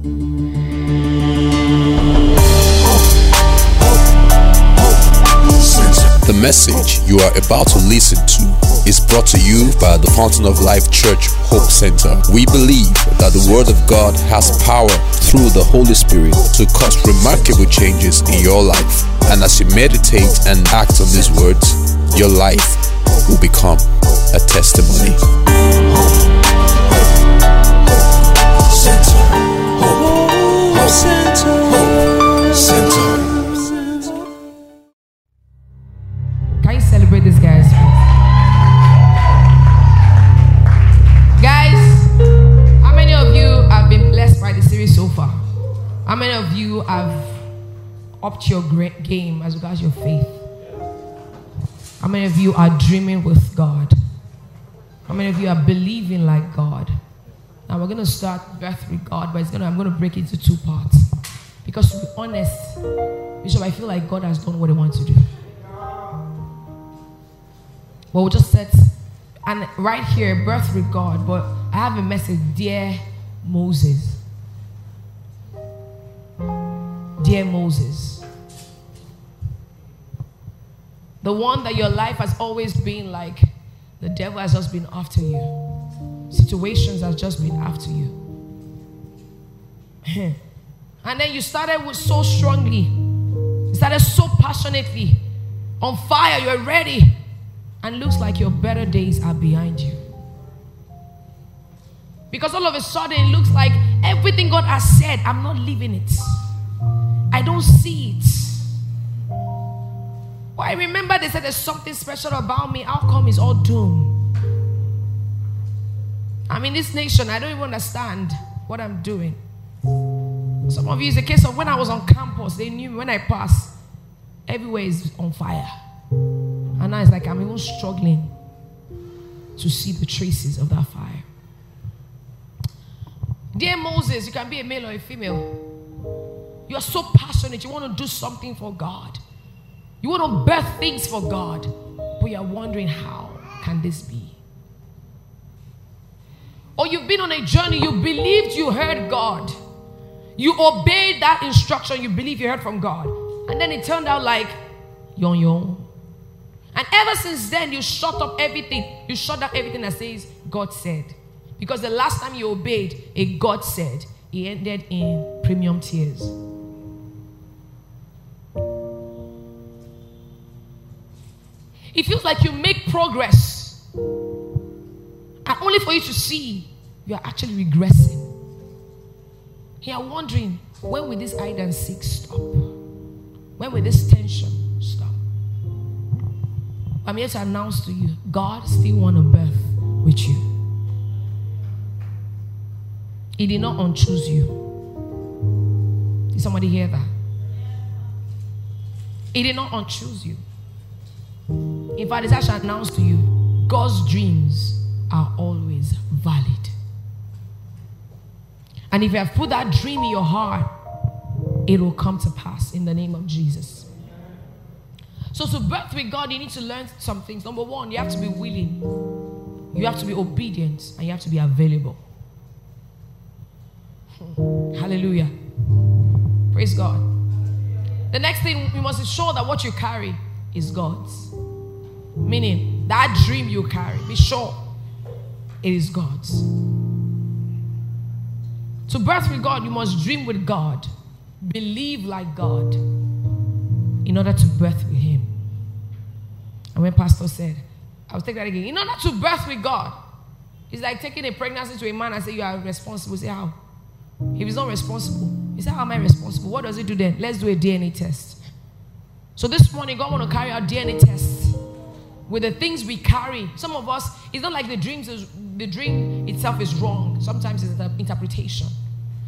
The message you are about to listen to is brought to you by the Fountain of Life Church Hope Center. We believe that the Word of God has power through the Holy Spirit to cause remarkable changes in your life. And as you meditate and act on these words, your life will become a testimony. Can you celebrate these guys. Guys, how many of you have been blessed by the series so far? How many of you have upped your game as regards your faith? How many of you are dreaming with God? How many of you are believing like God? Now we're going to start birth with God, but it's gonna, I'm going to break it into two parts. Because to be honest, Bishop, I feel like God has done what He wants to do. But we just set, and right here, birth with God. But I have a message, dear Moses. Dear Moses. The one that your life has always been like, the devil has just been after you. Situations have just been after you. and then you started with so strongly, you started so passionately, on fire, you're ready and looks like your better days are behind you. Because all of a sudden it looks like everything God has said, I'm not living it. I don't see it. But I remember they said there's something special about me. How come it's all doom? I'm in this nation, I don't even understand what I'm doing. Some of you, it's a case of when I was on campus, they knew me when I passed, everywhere is on fire. And now it's like I'm even struggling to see the traces of that fire. Dear Moses, you can be a male or a female. You are so passionate. You want to do something for God. You want to birth things for God. But you're wondering, how can this be? Or you've been on a journey, you believed you heard God. You obeyed that instruction, you believe you heard from God. And then it turned out like, yon yon. And ever since then, you shut up everything. You shut down everything that says God said. Because the last time you obeyed a God said, it ended in premium tears. It feels like you make progress, and only for you to see you are actually regressing. You are wondering when will this hide and seek stop? When will this tension stop? I'm here to announce to you God still want a birth with you. He did not unchoose you. Did somebody hear that? He did not unchoose you. In fact, it's actually announced to you God's dreams are always valid. And if you have put that dream in your heart, it will come to pass in the name of Jesus. So, to birth with God, you need to learn some things. Number one, you have to be willing, you have to be obedient, and you have to be available. Hmm. Hallelujah. Praise God. The next thing, you must ensure that what you carry is God's. Meaning, that dream you carry, be sure it is God's. To birth with God, you must dream with God, believe like God in order to birth with Him. And when Pastor said, I'll take that again. In order to birth with God, it's like taking a pregnancy to a man and say, You are responsible. Say, How? If he's not responsible, he said, How am I responsible? What does he do then? Let's do a DNA test. So this morning, God want to carry out DNA tests with the things we carry. Some of us, it's not like the dreams is, the dream itself is wrong. Sometimes it's the interpretation.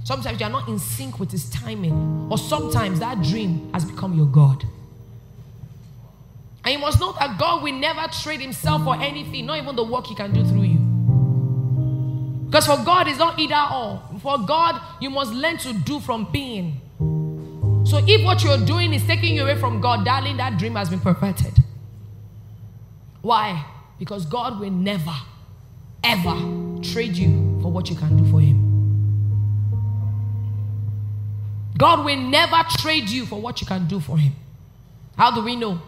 Sometimes you are not in sync with his timing. Or sometimes that dream has become your God. And you must know that God will never trade himself for anything, not even the work he can do through you. Because for God, it's not either or. For God, you must learn to do from being. So if what you're doing is taking you away from God, darling, that dream has been perverted. Why? Because God will never, ever trade you for what you can do for Him. God will never trade you for what you can do for Him. How do we know?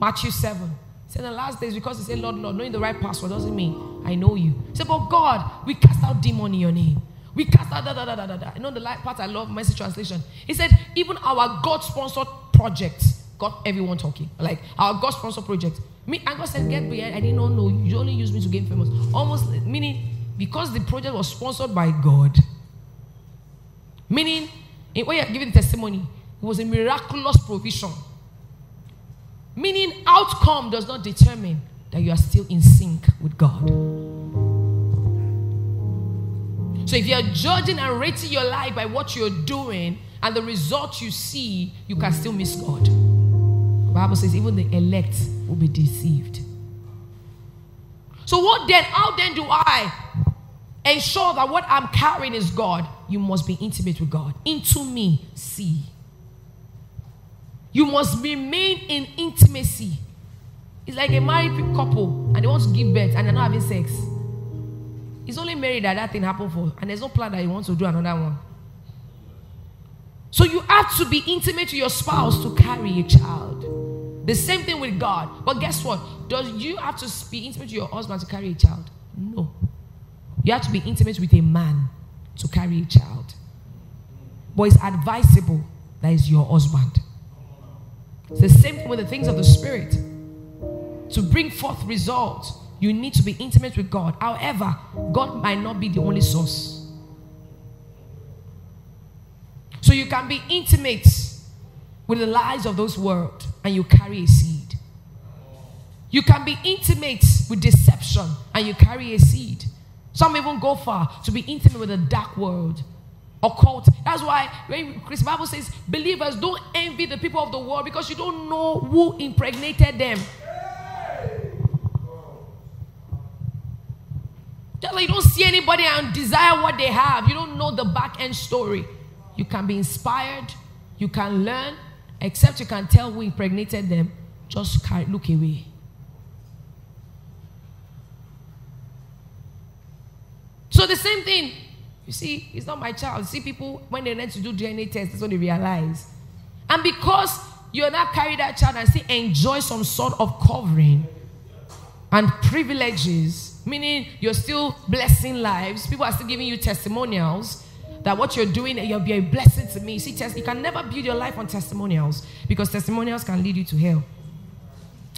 Matthew 7. Say the last days, because he said, Lord, Lord, knowing the right password doesn't mean I know you. Say, but God, we cast out demon in your name. We cast out da da da da da da. You know the light part I love, message translation. He said, even our God sponsored projects got everyone talking. Like our God sponsored project. Me, and God said, get behind. I did not know. You only use me to gain famous. Almost meaning because the project was sponsored by God. Meaning, when you're giving testimony, it was a miraculous provision. Meaning, outcome does not determine that you are still in sync with God. So if you're judging and rating your life by what you're doing and the result you see, you can still miss God. Bible says even the elect will be deceived. So what then? How then do I ensure that what I'm carrying is God? You must be intimate with God. Into me, see. You must remain in intimacy. It's like a married couple and they want to give birth and they're not having sex. It's only married that that thing happened for, and there's no plan that he wants to do another one. So you have to be intimate with your spouse to carry a child. The same thing with God. But guess what? Does you have to be intimate with your husband to carry a child? No. You have to be intimate with a man to carry a child. But it's advisable that is your husband. It's the same thing with the things of the spirit. To bring forth results, you need to be intimate with God. However, God might not be the only source. So you can be intimate with the lies of those world and you carry a seed. You can be intimate with deception and you carry a seed. Some even go far to be intimate with the dark world occult. That's why when Chris Bible says believers don't envy the people of the world because you don't know who impregnated them. You don't see anybody and desire what they have. You don't know the back end story. You can be inspired. You can learn. Except you can tell who impregnated them. Just look away. So the same thing. You see, it's not my child. You see, people when they learn to do DNA tests, that's when they realize. And because you're not carry that child and still enjoy some sort of covering and privileges meaning you're still blessing lives. People are still giving you testimonials that what you're doing, you'll be a blessing to me. See, test, you can never build your life on testimonials because testimonials can lead you to hell.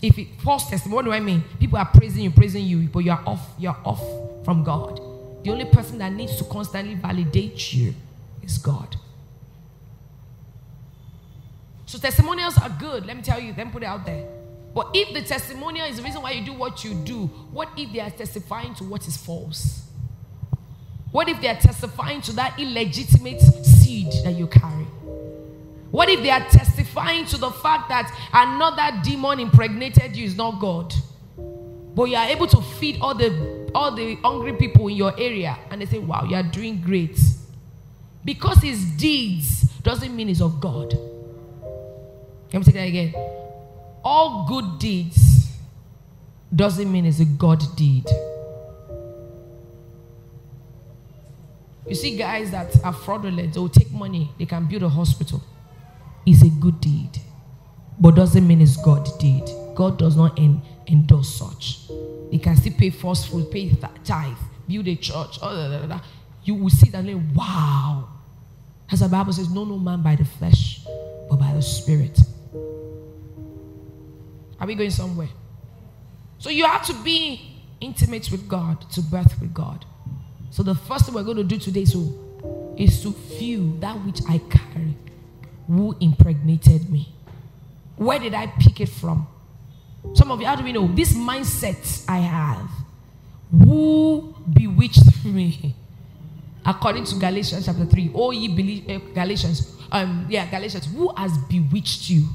If it false testimony, what do I mean? People are praising you, praising you, but you're off, you're off from God. The only person that needs to constantly validate you is God. So testimonials are good. Let me tell you, then put it out there. But if the testimonial is the reason why you do what you do, what if they are testifying to what is false? What if they are testifying to that illegitimate seed that you carry? What if they are testifying to the fact that another demon impregnated you is not God? But you are able to feed all the all the hungry people in your area and they say, Wow, you are doing great. Because his deeds doesn't mean he's of God. Let me say that again all good deeds doesn't mean it's a God deed. You see, guys that are fraudulent, they will take money, they can build a hospital. It's a good deed, but doesn't mean it's God deed. God does not en- endorse such. They can still pay forceful, pay tithe, build a church. Oh, you will see that, like, wow. As the Bible says, no, no man by the flesh, but by the Spirit. Are we going somewhere? So you have to be intimate with God to birth with God. So the first thing we're going to do today so, is to feel that which I carry. Who impregnated me? Where did I pick it from? Some of you, how do we know? This mindset I have. Who bewitched me? According to Galatians chapter 3. Oh, ye believe, uh, Galatians. Um, yeah, Galatians. Who has bewitched you?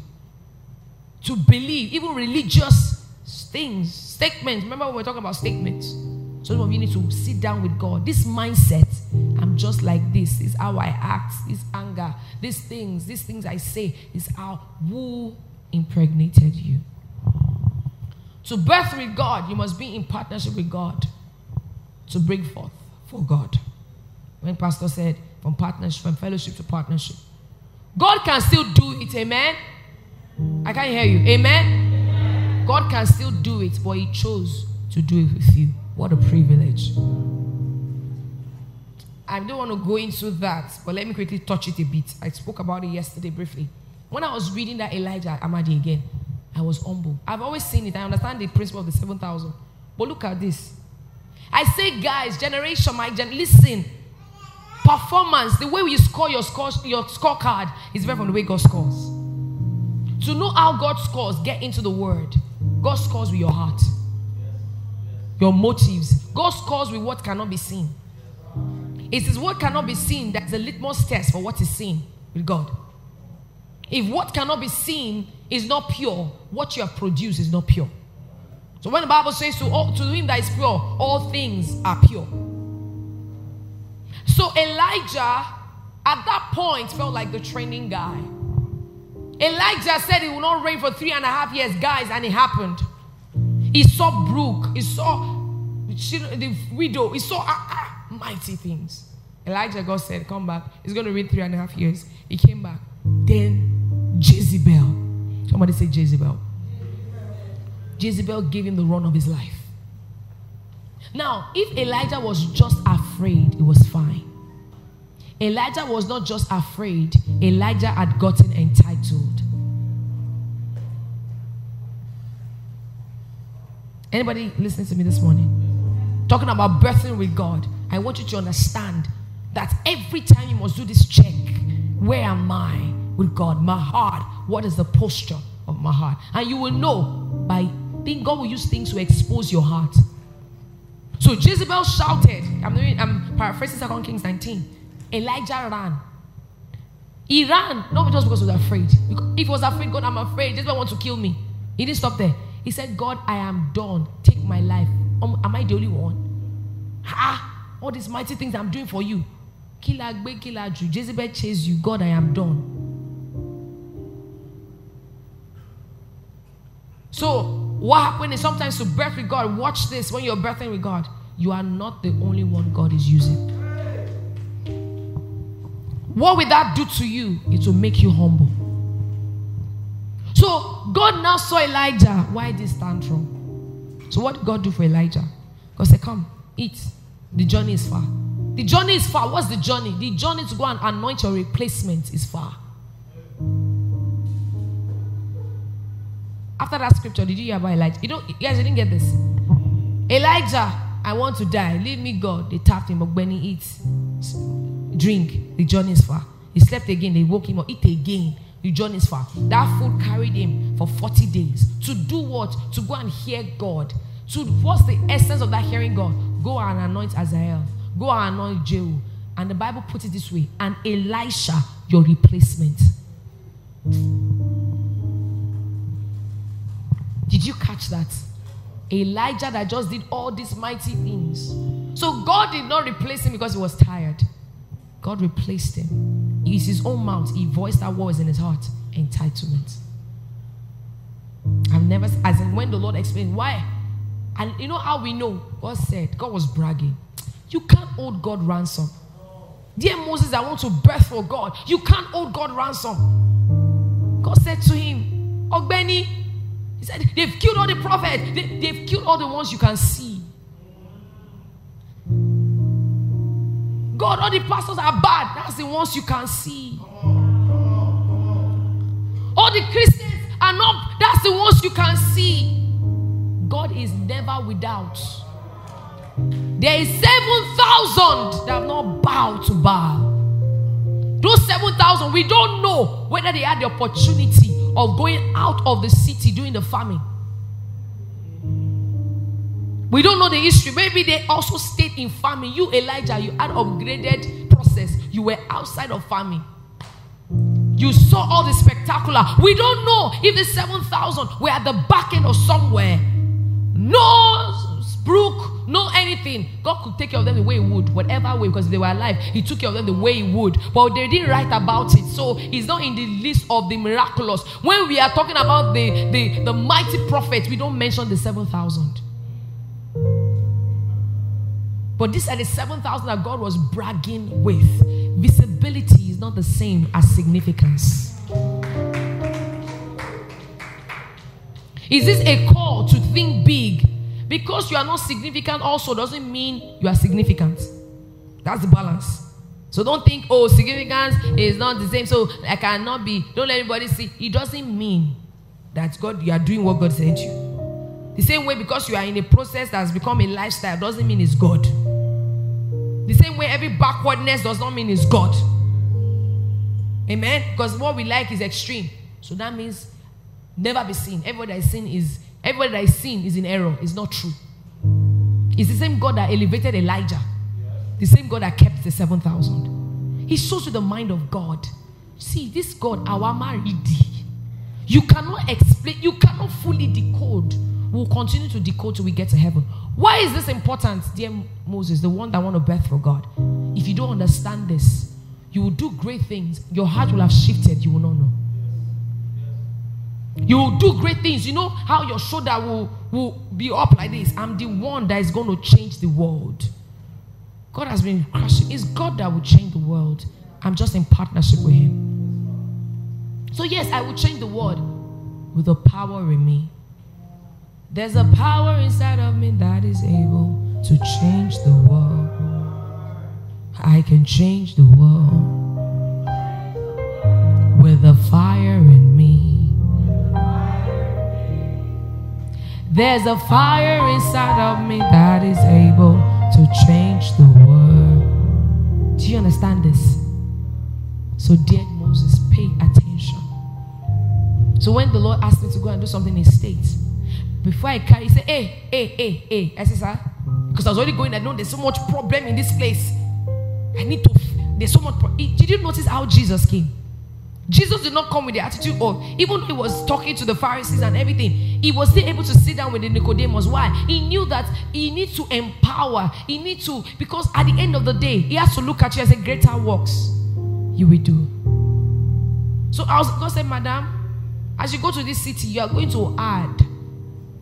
to believe, even religious things, statements. Remember we are talking about statements? So some of you need to sit down with God. This mindset, I'm just like this, is how I act, this anger, these things, these things I say, is how who impregnated you. To birth with God, you must be in partnership with God to bring forth for God. When Pastor said, from partnership, from fellowship to partnership. God can still do it. Amen. I can't hear you. Amen. God can still do it, but He chose to do it with you. What a privilege. I don't want to go into that, but let me quickly touch it a bit. I spoke about it yesterday briefly. When I was reading that Elijah Amadi again, I was humble. I've always seen it. I understand the principle of the 7,000. But look at this. I say, guys, generation, my gen, listen. Performance, the way you score your score, your scorecard is very from the way God scores. To know how God scores, get into the word. God scores with your heart, your motives. God scores with what cannot be seen. It is what cannot be seen that's the litmus test for what is seen with God. If what cannot be seen is not pure, what you have produced is not pure. So when the Bible says to, all, to him that is pure, all things are pure. So Elijah at that point felt like the training guy. Elijah said it will not rain for three and a half years, guys, and it happened. He saw brook, he saw the widow, he saw ah, ah, mighty things. Elijah God said, Come back. He's going to read three and a half years. He came back. Then Jezebel. Somebody say Jezebel. Jezebel gave him the run of his life. Now, if Elijah was just afraid, it was fine. Elijah was not just afraid, Elijah had gotten entitled. Anybody listening to me this morning? Talking about birthing with God. I want you to understand that every time you must do this check where am I with God? My heart. What is the posture of my heart? And you will know by being God will use things to expose your heart. So Jezebel shouted, I'm, doing, I'm paraphrasing 2 Kings 19. Elijah ran. He ran, not just because he was afraid. If he was afraid, God, I'm afraid. Jezebel wants to kill me. He didn't stop there. He said, God, I am done. Take my life. Um, am I the only one? Ha! All these mighty things I'm doing for you. Killer, gbe, killer, Jew. Jezebel chase you. God, I am done. So, what happened is sometimes to birth with God, watch this when you're birthing with God, you are not the only one God is using. What will that do to you? It will make you humble. God now saw Elijah. Why this tantrum? So, what did God do for Elijah? God said, Come, eat. The journey is far. The journey is far. What's the journey? The journey to go and anoint your replacement is far. After that scripture, did you hear about Elijah? You don't, you guys didn't get this. Elijah, I want to die. Leave me, God. They tapped him, but when he eats, drink, the journey is far. He slept again, they woke him up, eat again. The journey is far. That food carried him for 40 days. To do what? To go and hear God. To what's the essence of that hearing God? Go and anoint Azael. Go and anoint Jehu. And the Bible puts it this way and Elisha, your replacement. Did you catch that? Elijah that just did all these mighty things. So God did not replace him because he was tired. God replaced him. He his own mouth. He voiced that words in his heart. Entitlement. I've never, as in when the Lord explained why. And you know how we know? God said, God was bragging. You can't hold God ransom. Dear Moses, I want to birth for God. You can't hold God ransom. God said to him, Ogbeni, he said, they've killed all the prophets. They, they've killed all the ones you can see. God, all the pastors are bad. That's the ones you can see. All the Christians are not, that's the ones you can see. God is never without. There is 7,000 that have not bowed to Baal. Those 7,000, we don't know whether they had the opportunity of going out of the city during the famine. We don't know the history. Maybe they also stayed in farming. You, Elijah, you had upgraded process. You were outside of farming. You saw all the spectacular. We don't know if the 7,000 were at the back end or somewhere. No brook, no anything. God could take care of them the way He would, whatever way, because they were alive. He took care of them the way He would. But they didn't write about it. So He's not in the list of the miraculous. When we are talking about the, the, the mighty prophets, we don't mention the 7,000. But these are the 7,000 that God was bragging with. Visibility is not the same as significance. Is this a call to think big? Because you are not significant, also doesn't mean you are significant. That's the balance. So don't think, oh, significance is not the same. So I cannot be. Don't let anybody see. It doesn't mean that God, you are doing what God sent you. The same way, because you are in a process that has become a lifestyle, doesn't mean it's God. The same way, every backwardness does not mean it's God. Amen. Because what we like is extreme. So that means never be seen. Everybody that is seen is everybody that is seen is in error. It's not true. It's the same God that elevated Elijah. The same God that kept the 7,000. He shows you the mind of God. See, this God, our married, you cannot explain, you cannot fully decode. We'll continue to decode till we get to heaven. Why is this important, dear Moses, the one that want to birth for God? If you don't understand this, you will do great things. Your heart will have shifted. You will not know. You will do great things. You know how your shoulder will, will be up like this. I'm the one that is going to change the world. God has been crushing. It's God that will change the world. I'm just in partnership with Him. So, yes, I will change the world with the power in me. There's a power inside of me that is able to change the world. I can change the world with the fire in me. There's a fire inside of me that is able to change the world. Do you understand this? So, dear Moses, pay attention. So, when the Lord asked me to go and do something in states, before I carry, he said, Hey, hey, hey, hey. I said, Sir, because I was already going, I know there's so much problem in this place. I need to, there's so much. Pro-. Did you notice how Jesus came? Jesus did not come with the attitude of, even though he was talking to the Pharisees and everything, he was still able to sit down with the Nicodemus. Why? He knew that he needs to empower. He needs to, because at the end of the day, he has to look at you and say, Greater works you will do. So I was God said, Madam, as you go to this city, you are going to add.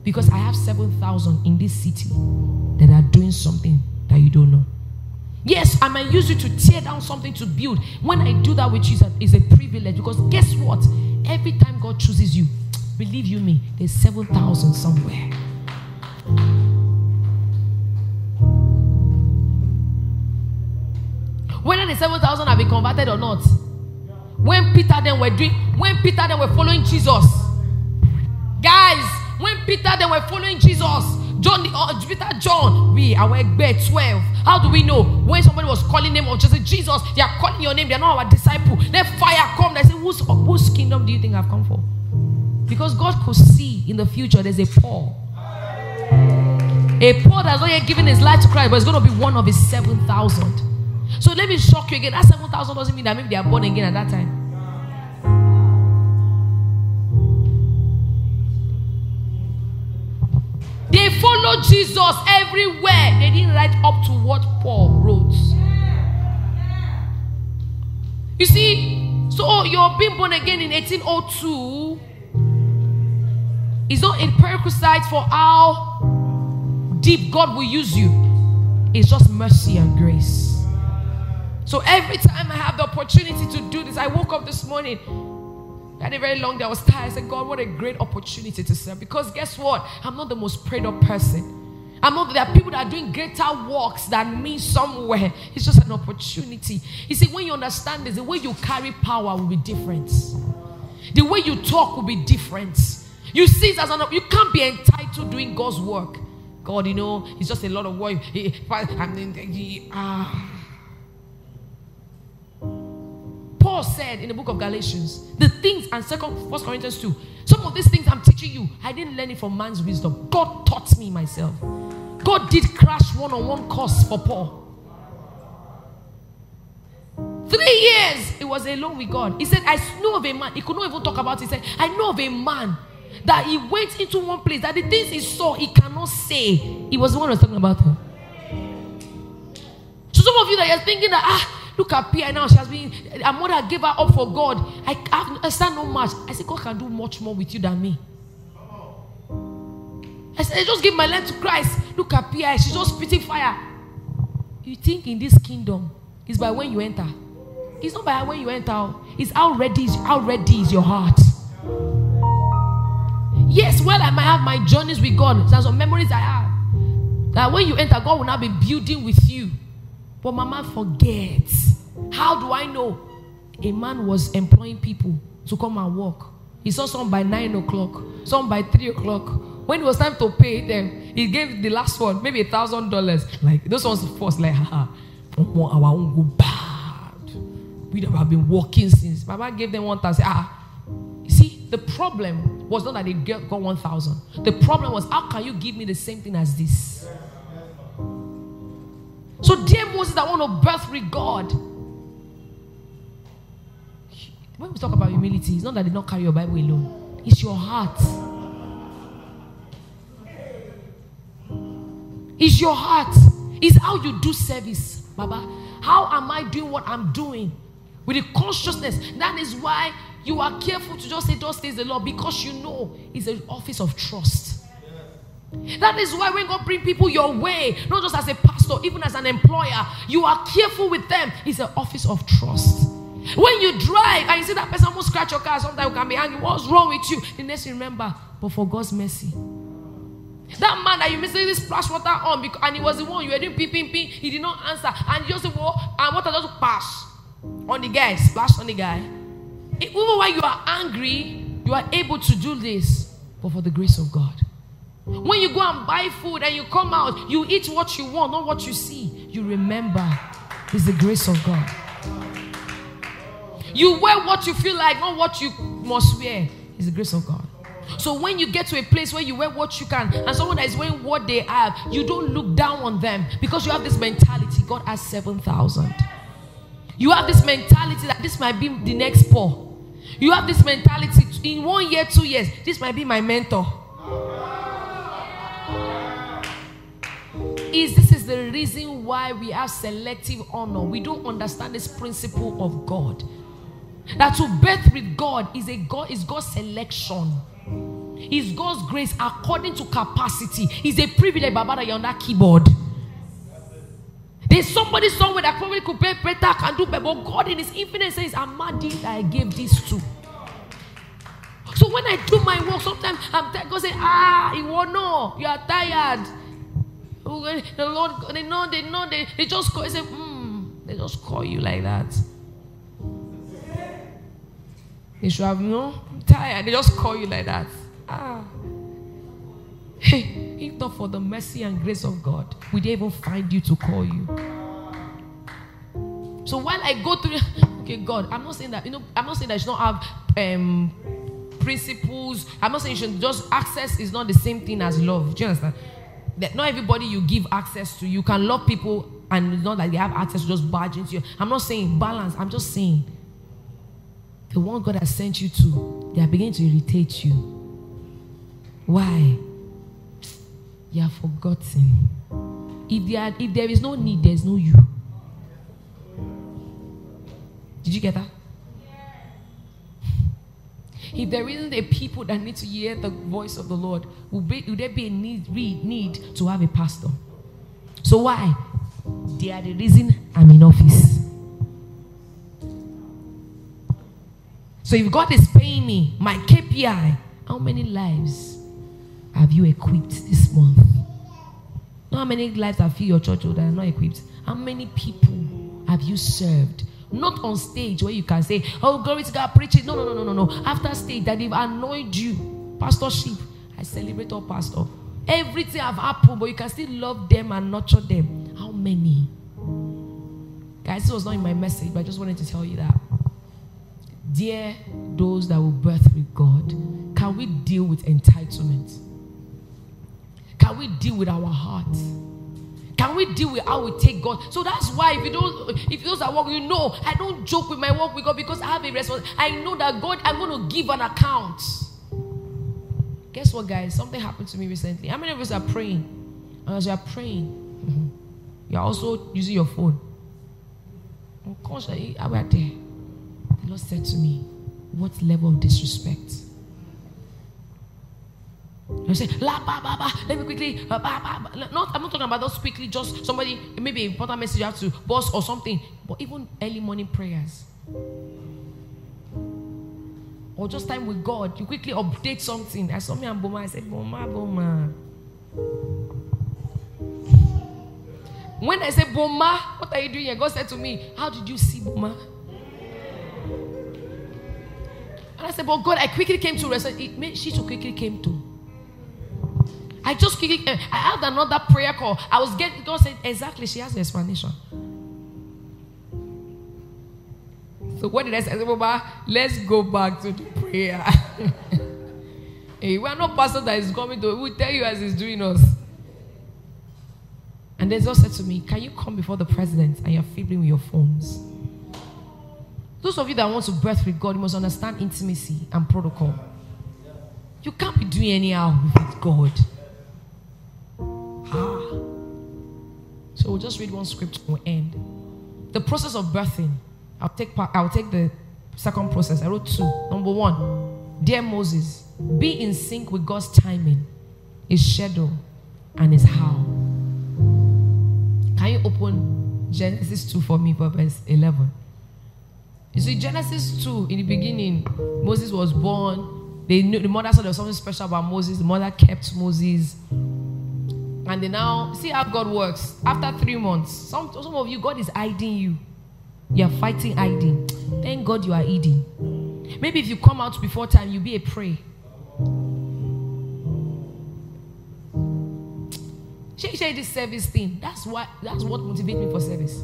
Because I have 7,000 in this city that are doing something that you don't know. Yes, I might use you to tear down something to build. When I do that with you, it's a privilege because guess what? Every time God chooses you, believe you me, there's 7,000 somewhere. Whether the 7,000 have been converted or not. When Peter then were doing, when Peter then were following Jesus, guys, when Peter they were following Jesus, John, uh, Peter, John, we our egbe 12. How do we know? When somebody was calling name of Jesus, Jesus, they are calling your name, they are not our disciple. Then fire come, they say, whose, whose kingdom do you think I've come for? Because God could see in the future there's a Paul. A Paul that's not yet given his life to Christ, but it's going to be one of his 7,000. So let me shock you again. That 7,000 doesn't mean that maybe they are born again at that time. They followed Jesus everywhere. They didn't write up to what Paul wrote. You see, so oh, you're being born again in 1802 is not a prerequisite for how deep God will use you. It's just mercy and grace. So every time I have the opportunity to do this, I woke up this morning I had a very long. I was tired. I said, God, what a great opportunity to serve. Because guess what? I'm not the most prayed up person. I'm not, there are people that are doing greater works than me somewhere. It's just an opportunity. You see, when you understand this, the way you carry power will be different. The way you talk will be different. You see it as an you can't be entitled doing God's work. God, you know, it's just a lot of work. I mean, Ah. Paul said in the book of Galatians, the things and second first Corinthians 2, some of these things I'm teaching you, I didn't learn it from man's wisdom. God taught me myself. God did crash one-on-one course for Paul. Three years he was alone with God. He said, I know of a man. He could not even talk about it. He said, I know of a man that he went into one place that the things he saw he cannot say. He was the one who was talking about her. So some of you that you're thinking that ah Look at Pia now. She has been, her mother gave her up for God. I, understand no much. I said, God can do much more with you than me. I said, I just give my life to Christ. Look at Pia. She's just spitting fire. You think in this kingdom is by when you enter. It's not by when you enter. Oh. It's how ready, is how ready is your heart. Yes, well, I might have my journeys with God. There's some memories I have. That when you enter, God will now be building with you. But Mama forgets. How do I know? A man was employing people to come and work. He saw some by nine o'clock, some by three o'clock. When it was time to pay them, he gave the last one maybe a thousand dollars. Like those ones first, like haha, our own go bad. We have been working since. Baba gave them one thousand. Ah, see, the problem was not that they got one thousand. The problem was how can you give me the same thing as this? So, dear Moses, I want to birth with God. When we talk about humility, it's not that they don't carry your Bible alone, it's your heart. It's your heart. It's how you do service, Baba. How am I doing what I'm doing? With the consciousness. That is why you are careful to just say, Thus says the Lord, because you know it's an office of trust. That is why when God bring people your way, not just as a pastor, even as an employer, you are careful with them. It's an office of trust. When you drive and you see that person who scratch your car, sometimes you can be angry. What's wrong with you? The next you remember, but for God's mercy. That man that you mistakenly splash water on because, and he was the one you were doing ping ping ping, he did not answer. And you just well, and water just pass on the guy, splash on the guy. Even when you are angry, you are able to do this, but for the grace of God. When you go and buy food and you come out, you eat what you want, not what you see. You remember it's the grace of God. You wear what you feel like, not what you must wear. It's the grace of God. So when you get to a place where you wear what you can, and someone that is wearing what they have, you don't look down on them because you have this mentality. God has seven thousand. You have this mentality that this might be the next Paul. You have this mentality in one year, two years, this might be my mentor. Is this is the reason why we have selective honor? We don't understand this principle of God. That to birth with God is a God is God's selection. Is God's grace according to capacity. Is a privilege, Baba, that you're on that keyboard. There's somebody somewhere that probably could play better, can do better. But God in His infinite says, I'm mad that I gave this to. So when I do my work, sometimes I'm tired. God say, Ah, you won't know. You are tired. The Lord, they know, they know, they, they just call, they say, hmm, they just call you like that. They should have no tired. They just call you like that. Ah. Hey, if not for the mercy and grace of God, we didn't even find you to call you. So while I go through, okay, God, I'm not saying that, you know, I'm not saying that you don't have um, principles. I'm not saying you should just access is not the same thing as love. Do you understand? That not everybody you give access to. You can love people and it's not that they have access to just barge into you. I'm not saying balance. I'm just saying the one God has sent you to, they are beginning to irritate you. Why? You are forgotten. If if there is no need, there's no you. Did you get that? If there isn't a people that need to hear the voice of the Lord, will, be, will there be a need, need to have a pastor? So why? They are the reason I'm in office. So if God is paying me my KPI, how many lives have you equipped this month? Not how many lives have you your church that are not equipped. How many people have you served? Not on stage where you can say, Oh, glory to God, preach it. No, no, no, no, no, no. After stage that they've annoyed you. Pastorship. I celebrate all pastor. Everything have happened, but you can still love them and nurture them. How many? Guys, this was not in my message, but I just wanted to tell you that. Dear those that will birth with God, can we deal with entitlement? Can we deal with our heart? Can we deal with how we take God? So that's why if you don't, if those that work, you know, I don't joke with my work with God because I have a responsibility. I know that God, I'm going to give an account. Guess what, guys? Something happened to me recently. How many of us are praying? And as you are praying, you're also using your phone. Unconsciously, I were there. The Lord said to me, What level of disrespect? You say, la ba ba ba. Let me quickly. Ba, ba, ba. Not, I'm not talking about those quickly. Just somebody, maybe important message you have to boss or something. But even early morning prayers, or just time with God, you quickly update something. I saw me and Boma, I said, Boma, Boma. When I said, Boma, what are you doing here? God said to me, How did you see Boma? And I said, But God, I quickly came to rest. She too quickly came to. I just quickly, eh, I had another prayer call. I was getting, God said, Exactly, she has the explanation. So what did I say? Baba, let's go back to the prayer. hey, eh, we are not pastor that is coming to, we tell you as he's doing us. And then God said to me, Can you come before the president and you're fiddling with your phones? Those of you that want to birth with God, you must understand intimacy and protocol. You can't be doing anyhow with God. So we'll just read one scripture and we'll end. The process of birthing I'll take part, I'll take the second process. I wrote two. Number one, dear Moses, be in sync with God's timing, his schedule, and his how. Can you open Genesis 2 for me, for verse 11? You see, Genesis 2, in the beginning, Moses was born. They knew the mother said there was something special about Moses. The mother kept Moses. And they now see how God works. After three months, some, some of you, God is hiding you. You are fighting hiding. Thank God you are eating. Maybe if you come out before time, you'll be a prey. Share, share this service thing. That's what that's what motivates me for service.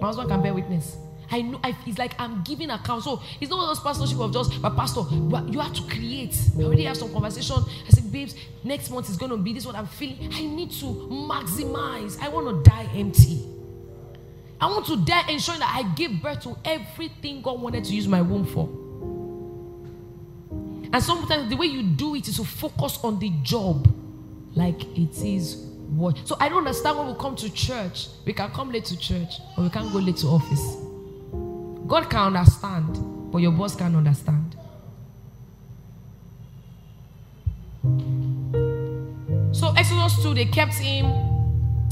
My husband can bear witness. I know I, it's like I'm giving account. So it's not those pastorship of just, but pastor, you have to create. I already have some conversation. I said, babes, next month is going to be this what I'm feeling. I need to maximize. I want to die empty. I want to die ensuring that I give birth to everything God wanted to use my womb for. And sometimes the way you do it is to focus on the job like it is what. So I don't understand when we come to church, we can come late to church or we can't go late to office. God can understand, but your boss can't understand. So Exodus 2, they kept him.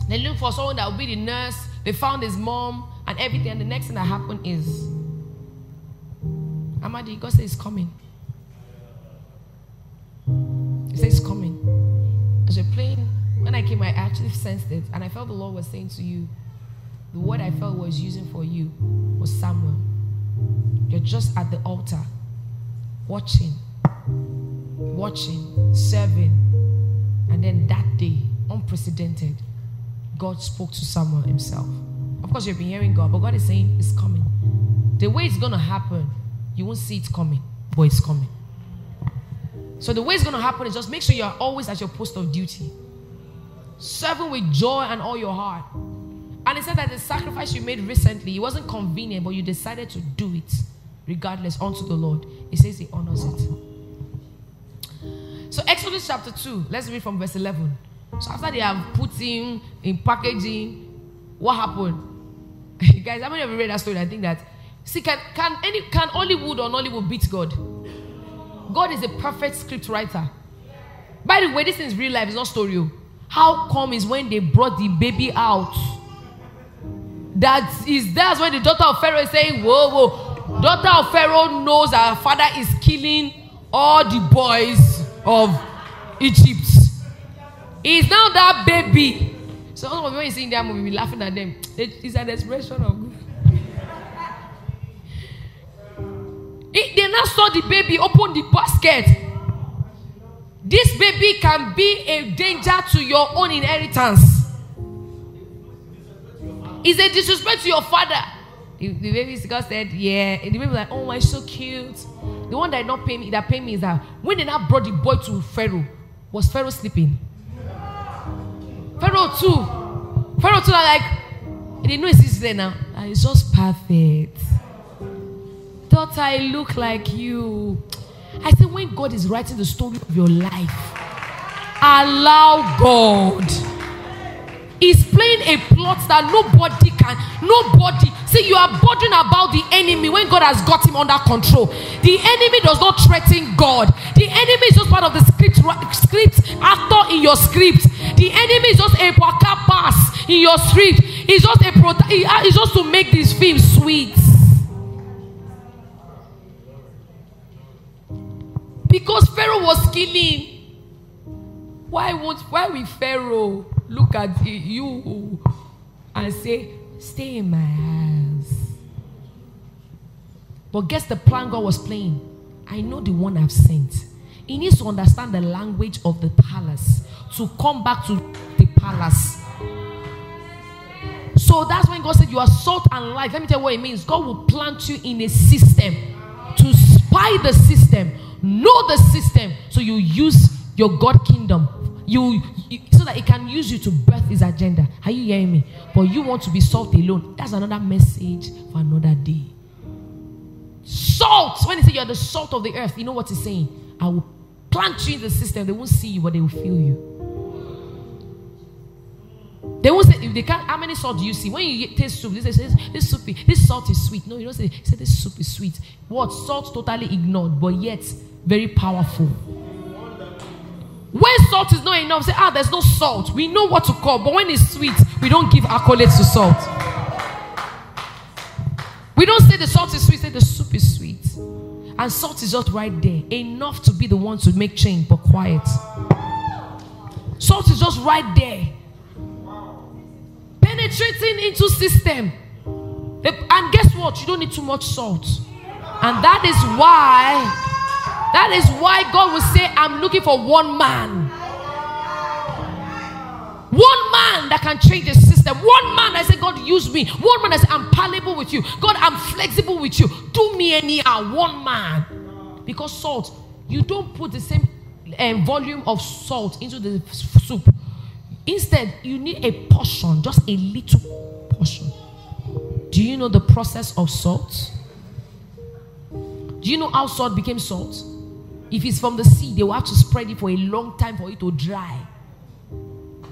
They looked for someone that would be the nurse they found his mom and everything. And the next thing that happened is Amadi, God says coming. He says coming. As you're playing, when I came, I actually sensed it. And I felt the Lord was saying to you, the word I felt was using for you was Samuel. You're just at the altar, watching, watching, serving. And then that day, unprecedented, God spoke to Samuel himself. Of course, you've been hearing God, but God is saying it's coming. The way it's going to happen, you won't see it coming, but it's coming. So the way it's going to happen is just make sure you're always at your post of duty, serving with joy and all your heart. And he said that the sacrifice you made recently, it wasn't convenient, but you decided to do it regardless unto the Lord. He says he honors it. So Exodus chapter 2, let's read from verse 11. So after they have put him in packaging, what happened? Guys, how many of you read that story? I think that see, can can any can Hollywood or Nollywood beat God? God is a perfect script writer. By the way, this is real life, it's not story. Oh. How come is when they brought the baby out? That is that's when the daughter of Pharaoh is saying, Whoa, whoa. Daughter of Pharaoh knows her father is killing all the boys of Egypt. Is now that baby. So when you see in that movie, be laughing at them. It's an expression of God. It, they now saw the baby open the basket. This baby can be a danger to your own inheritance. It's a disrespect to your father. The, the baby God said, Yeah. And the baby was like, Oh my, so cute. The one that not pay me, that pay me is that when they now brought the boy to Pharaoh, was Pharaoh sleeping? Pharaoh too. Pharaoh too are like, they know it's there now. And it's just perfect. Thought I look like you. I said, when God is writing the story of your life, allow God. He's playing a plot that nobody can, nobody. See, you are bothering about the enemy when God has got him under control. The enemy does not threaten God. The enemy is just part of the script, script actor in your script. The enemy is just a waka pass in your script. It's just a pro- it's uh, just to make this film sweet. Because Pharaoh was killing. Why won't why will Pharaoh look at you and say, Stay in my house? But guess the plan God was playing? I know the one I've sent. He needs to understand the language of the palace to come back to the palace. So that's when God said, You are salt and light. Let me tell you what it means. God will plant you in a system to spy the system, know the system, so you use your God kingdom. You, so that it can use you to birth his agenda. Are you hearing me? But you want to be salt alone. That's another message for another day. Salt. When he say you're the salt of the earth, you know what he's saying? I will plant you in the system. They won't see you, but they will feel you. They won't say if they can't. How many salt do you see when you taste soup? They say this soup, this salt is sweet. No, you don't say. Say this soup is sweet. What salt totally ignored, but yet very powerful. When salt is not enough, say ah, there's no salt. We know what to call, but when it's sweet, we don't give accolades to salt. We don't say the salt is sweet. Say the soup is sweet, and salt is just right there, enough to be the one to make change, but quiet. Salt is just right there penetrating into system. And guess what? You don't need too much salt. And that is why, that is why God will say, I'm looking for one man. One man that can change the system. One man that say, God, use me. One man that say, I'm palatable with you. God, I'm flexible with you. Do me any anyhow. One man. Because salt, you don't put the same um, volume of salt into the soup. Instead, you need a portion, just a little portion. Do you know the process of salt? Do you know how salt became salt? If it's from the sea, they will have to spread it for a long time for it to dry.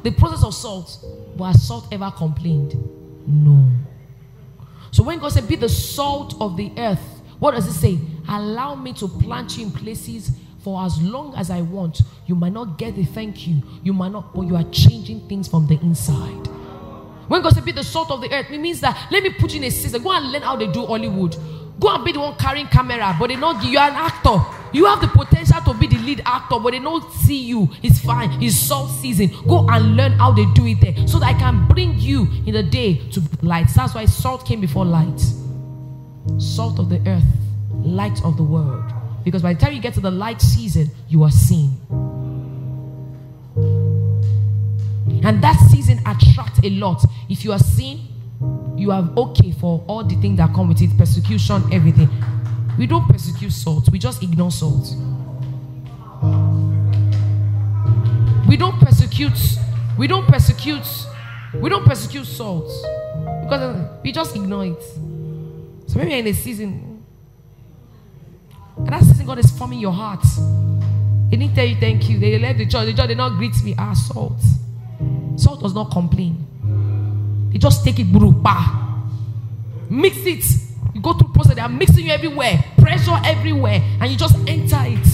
The process of salt, but has salt ever complained? No. So when God said, Be the salt of the earth, what does it say? Allow me to plant you in places for as long as I want. You might not get the thank you, you might not, but you are changing things from the inside. When God said, Be the salt of the earth, it means that let me put you in a system. Go and learn how they do Hollywood. Go and be the one carrying camera, but they not you are an actor. You have the potential to be the lead actor, but they don't see you. It's fine. It's salt season. Go and learn how they do it there, so that I can bring you in the day to light. That's why salt came before light. Salt of the earth, light of the world. Because by the time you get to the light season, you are seen. And that season attracts a lot. If you are seen, you are okay for all the things that come with it persecution, everything. We don't persecute salt, we just ignore salt. We don't persecute, we don't persecute, we don't persecute salt because we just ignore it. So maybe in a season, and that season God is forming your heart. They didn't tell you thank you. They left the church. The church did not greet me. Ah, salt. Salt does not complain. They just take it, bah. Mix it. You go through process. They are mixing you everywhere. Pressure everywhere. And you just enter it.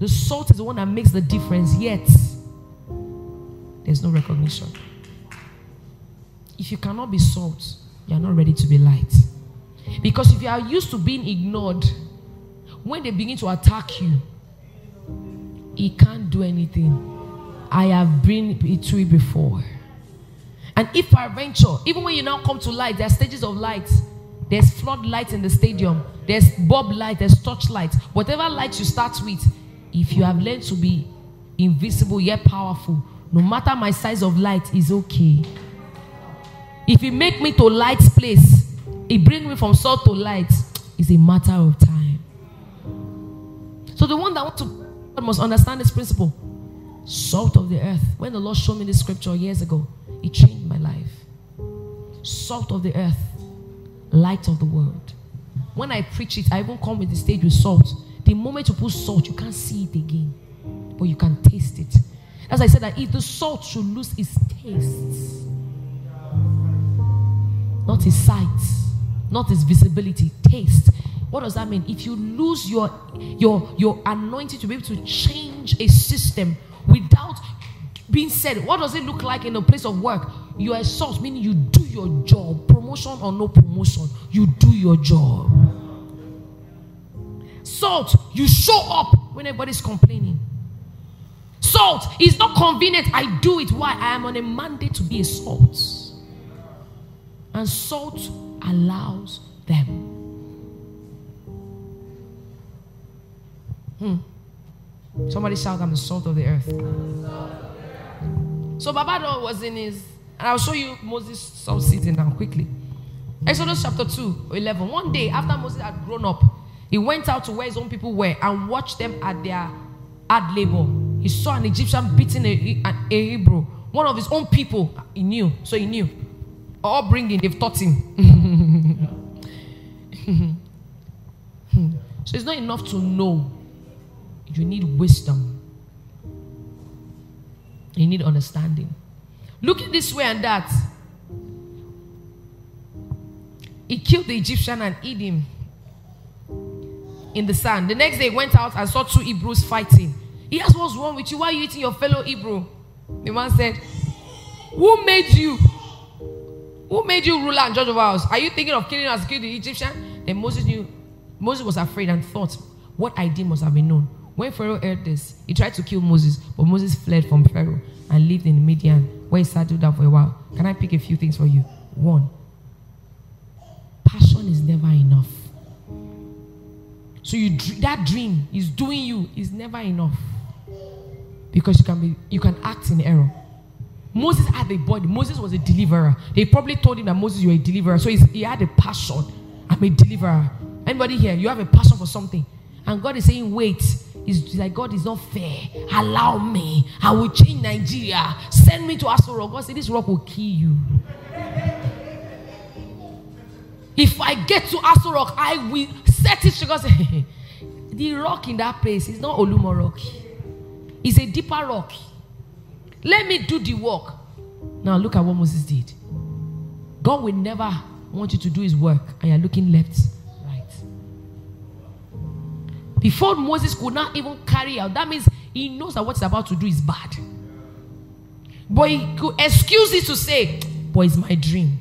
The salt is the one that makes the difference. Yet, there's no recognition. If you cannot be salt, you are not ready to be light. Because if you are used to being ignored, when they begin to attack you, he can't do anything. I have been through it before. And if I venture, even when you now come to light, there are stages of light. There's floodlights in the stadium. There's bulb light. There's torchlight. Whatever light you start with, if you have learned to be invisible yet powerful, no matter my size of light, is okay. If you make me to light's place, it bring me from salt to light, is a matter of time. So the one that want to must understand this principle. Salt of the earth. When the Lord showed me this scripture years ago, it changed my life. Salt of the earth, light of the world. When I preach it, I even come with the stage with salt. The moment you put salt, you can't see it again, but you can taste it. As I said, that if the salt should lose its taste, not its sight, not its visibility, taste. What does that mean? If you lose your your your anointing to be able to change a system without being said. What does it look like in a place of work? You are a salt, meaning you do your job. Promotion or no promotion, you do your job. Salt, you show up when everybody's complaining. Salt is not convenient. I do it. Why? I am on a mandate to be a salt. And salt allows them. Hmm. Somebody shout, I'm the salt of the earth. So Babado was in his, and I'll show you Moses salt season now quickly. Exodus chapter 2, 11. One day after Moses had grown up, he went out to where his own people were and watched them at their hard labor. He saw an Egyptian beating a, a, a Hebrew, one of his own people. He knew, so he knew. All bringing, they've taught him. so it's not enough to know. You need wisdom. You need understanding. Looking this way and that. He killed the Egyptian and hid him in the sand. The next day, went out and saw two Hebrews fighting. He asked, What's wrong with you? Why are you eating your fellow Hebrew? The man said, Who made you? Who made you ruler and judge of us? Are you thinking of killing us, kill the Egyptian? Then Moses knew. Moses was afraid and thought, What I did must have been known. When Pharaoh heard this, he tried to kill Moses, but Moses fled from Pharaoh and lived in Midian, where he settled down for a while. Can I pick a few things for you? One, passion is never enough. So you that dream is doing you is never enough because you can be you can act in error. Moses had a body. Moses was a deliverer. They probably told him that Moses, you're a deliverer. So he had a passion. I'm a deliverer. Anybody here, you have a passion for something. And God is saying, wait. Like, God is not fair. Allow me. I will change Nigeria. Send me to Aso Rock. God said, this rock will kill you. If I get to Aso Rock, I will set it. God said, the rock in that place is not Olumo Rock. It's a deeper rock. Let me do the work. Now look at what Moses did. God will never want you to do his work and you're looking left. Before Moses could not even carry out, that means he knows that what he's about to do is bad. But he could excuse it to say, Boy, it's my dream.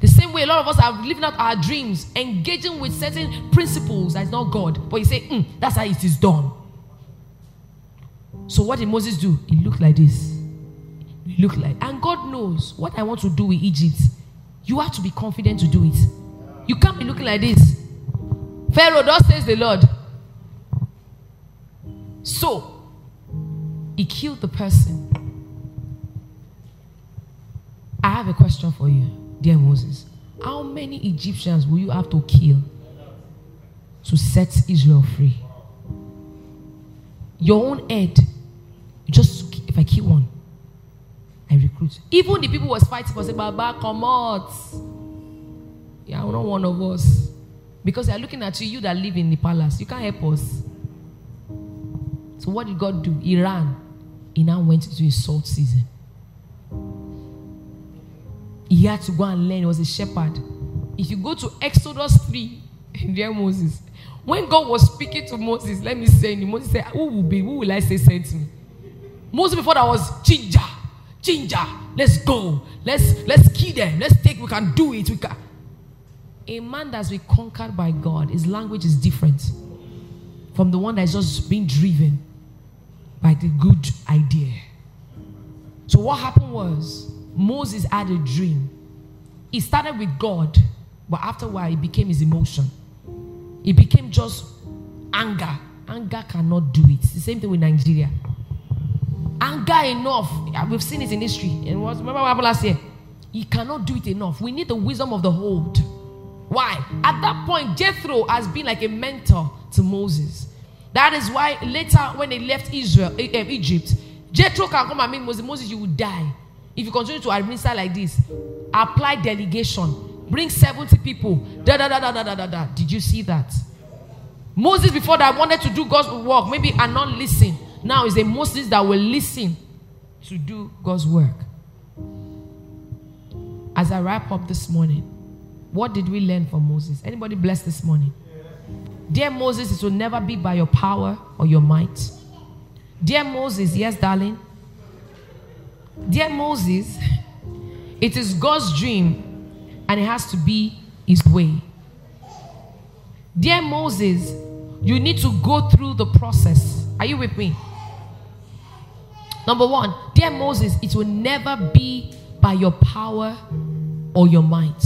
The same way a lot of us are living out our dreams, engaging with certain principles that is not God. But you say, mm, that's how it is done. So what did Moses do? He looked like this. He looked like, and God knows what I want to do with Egypt. You have to be confident to do it. You can't be looking like this. Pharaoh, thus says the Lord. So he killed the person. I have a question for you, dear Moses. How many Egyptians will you have to kill to set Israel free? Your own head just if I kill one, I recruit. Even the people was fighting for say, Baba, come out. Yeah, not one of us. Because they're looking at you, you that live in the palace. You can't help us. So what did God do? He ran. He now went into his salt season. He had to go and learn. He was a shepherd. If you go to Exodus 3, dear Moses, when God was speaking to Moses, let me say, Moses said, Who will be? Who will I say sent me? Moses before that was ginger, ginger. Let's go. Let's let's kill them. Let's take. We can do it. We can. A man that's been conquered by God, his language is different from the one that's just being driven by the good idea. So what happened was Moses had a dream. He started with God, but after a while, it became his emotion. It became just anger. Anger cannot do it. It's the same thing with Nigeria anger enough. We've seen it in history. And what remember what happened last year? He cannot do it enough. We need the wisdom of the hold. Why? At that point, Jethro has been like a mentor to Moses. That is why later, when they left Israel, eh, eh, Egypt, Jethro can come and meet Moses. Moses, you will die if you continue to administer like this. Apply delegation. Bring 70 people. Da da da da da da da da. Did you see that? Moses, before that, wanted to do God's work, maybe and not listen. Now is a Moses that will listen to do God's work. As I wrap up this morning, what did we learn from Moses? Anybody blessed this morning? Dear Moses, it will never be by your power or your might. Dear Moses, yes, darling. Dear Moses, it is God's dream and it has to be his way. Dear Moses, you need to go through the process. Are you with me? Number one, dear Moses, it will never be by your power or your might.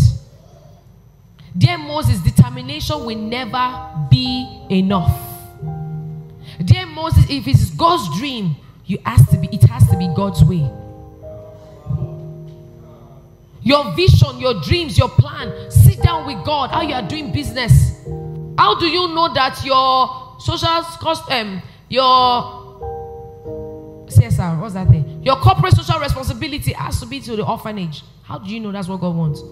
Dear Moses, determination will never be enough. Dear Moses, if it's God's dream, you has to be, it has to be God's way. Your vision, your dreams, your plan. Sit down with God. How you are doing business. How do you know that your social cost um, your CSR, what's that thing? Your corporate social responsibility has to be to the orphanage. How do you know that's what God wants?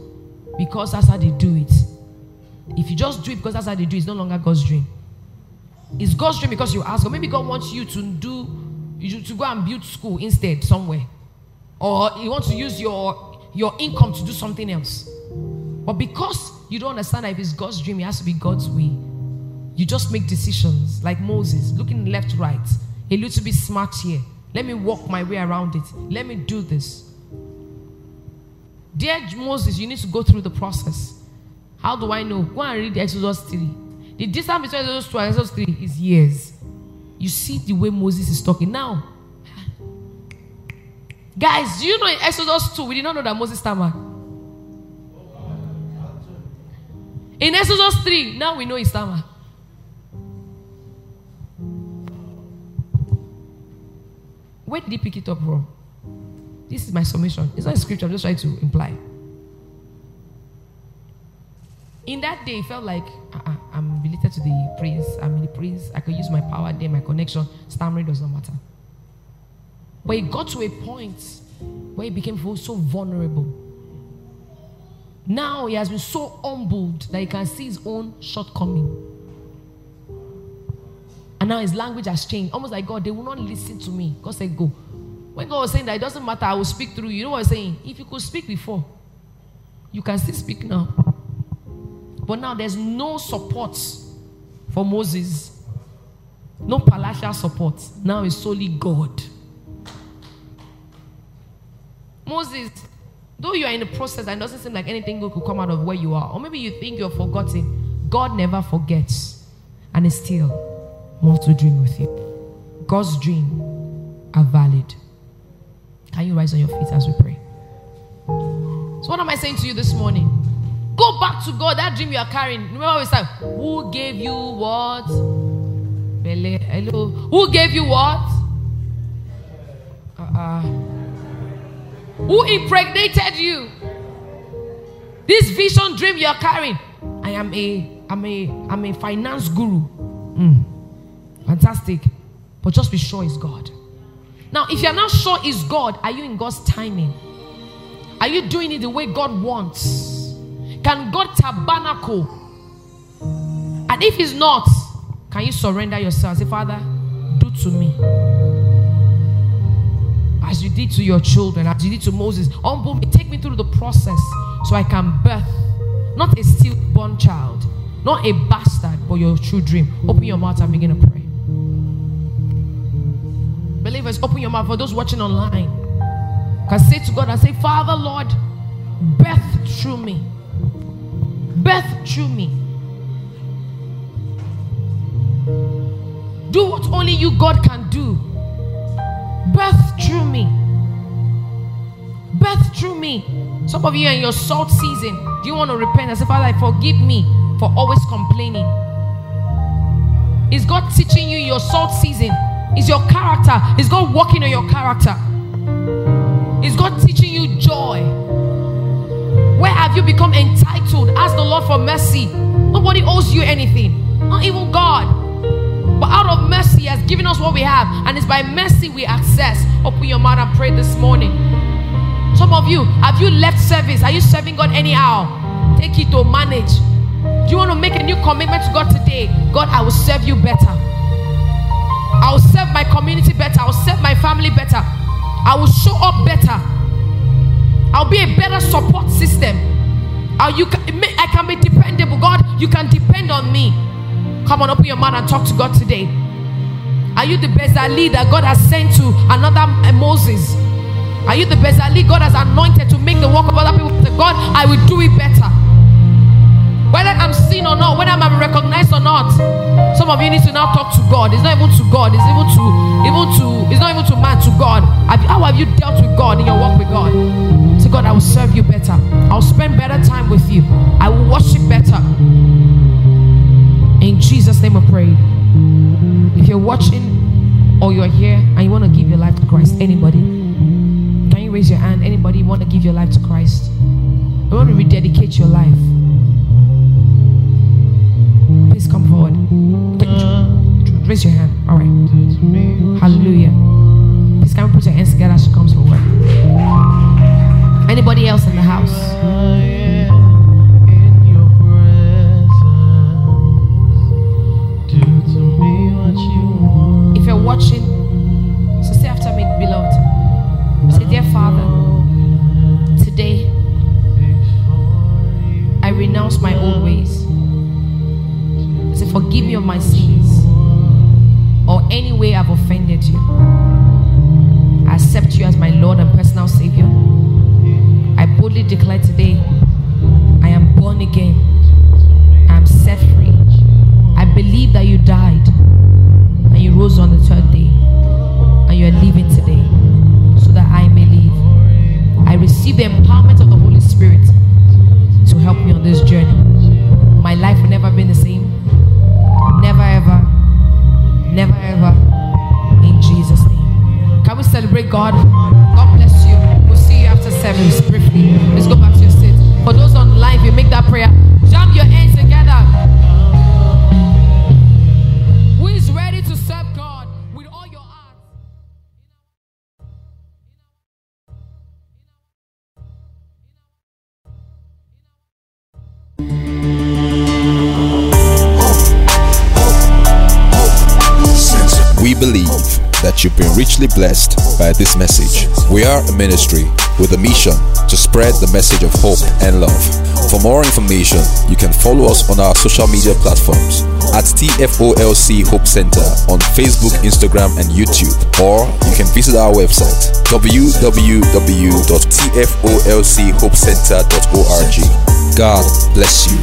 Because that's how they do it. If you just do it because that's how they do it, it's no longer God's dream. It's God's dream because you ask, or maybe God wants you to do you to go and build school instead somewhere, or He wants to use your your income to do something else. But because you don't understand that if it's God's dream, it has to be God's way. You just make decisions like Moses, looking left, right, a little bit smart here. Let me walk my way around it. Let me do this. Dear Moses, you need to go through the process. How do I know? Go and read Exodus 3. The distance between Exodus 2 and Exodus 3 is years. You see the way Moses is talking. Now, guys, do you know in Exodus 2, we did not know that Moses stammered. In Exodus 3, now we know he stammered. Where did he pick it up from? This is my summation. It's not a scripture, I'm just trying to imply. In that day, it felt like uh-uh, I'm related to the prince. I'm in the prince. I can use my power there, my connection. Stammering does not matter. But it got to a point where he became so vulnerable. Now he has been so humbled that he can see his own shortcoming. And now his language has changed. Almost like God, they will not listen to me. God said, Go. When God was saying that it doesn't matter, I will speak through you. You know what I'm saying? If you could speak before, you can still speak now. But now there's no support for Moses, no palatial support. Now it's solely God. Moses, though you are in the process and it doesn't seem like anything good could come out of where you are, or maybe you think you're forgotten, God never forgets and He still wants to dream with you. God's dream are valid. Can you rise on your feet as we pray? So, what am I saying to you this morning? Go back to God. That dream you are carrying. Remember we said, Who gave you what? Hello. Who gave you what? Uh-uh. Who impregnated you? This vision dream you are carrying. I am a I'm a I'm a finance guru. Mm. Fantastic. But just be sure it's God. Now, if you're not sure it's God, are you in God's timing? Are you doing it the way God wants? Can God tabernacle? And if He's not, can you surrender yourself? Say, Father, do to me as you did to your children, as you did to Moses. Humble me, take me through the process so I can birth not a stillborn child, not a bastard, but your true dream. Open your mouth and begin to pray. Believers, open your mouth for those watching online. Can say to God and say, Father, Lord, birth through me birth through me. Do what only you, God, can do. Birth through me. Birth through me. Some of you are in your salt season. Do you want to repent and say, Father, forgive me for always complaining? Is God teaching you your salt season? Is your character? Is God working on your character? Is God teaching you joy? Where have you become entitled? Ask the Lord for mercy. Nobody owes you anything, not even God. But out of mercy, He has given us what we have, and it's by mercy we access. Open your mouth and pray this morning. Some of you, have you left service? Are you serving God anyhow? Take it to manage. Do you want to make a new commitment to God today? God, I will serve you better. I will serve my community better. I will serve my family better. I will show up better. I'll be a better support system. I'll, you can, I can be dependable. God, you can depend on me. Come on, open your mouth and talk to God today. Are you the best leader God has sent to another uh, Moses? Are you the Bezalel God has anointed to make the work of other people? God, I will do it better. Whether I'm seen or not, whether I'm recognized or not. Some of you need to now talk to God. It's not even to God. It's even to even to it's not even to man to God. How have you dealt with God in your walk with God? God, I will serve you better. I'll spend better time with you. I will worship better. In Jesus' name I pray. If you're watching or you're here and you want to give your life to Christ, anybody, can you raise your hand? Anybody want to give your life to Christ? You want to rededicate your life? Please come forward. Raise your hand. All right. Hallelujah. Please we put your hands together as she comes forward? Anybody else in the house? If you're watching, so say after me, beloved. Say, dear Father, today I renounce my old ways. Say, forgive me of my sins or any way I've offended you. Born again. I am set free. I believe that you died and you rose on the third day and you are living today so that I may live. I receive the empowerment of the Holy Spirit to help me on this journey. My life will never be the same. Never ever. Never ever. In Jesus' name. Can we celebrate God? God bless you. We'll see you after service you've been richly blessed by this message. We are a ministry with a mission to spread the message of hope and love. For more information, you can follow us on our social media platforms at TFOLC Hope Center on Facebook, Instagram, and YouTube, or you can visit our website www.tfolchopecenter.org. God bless you.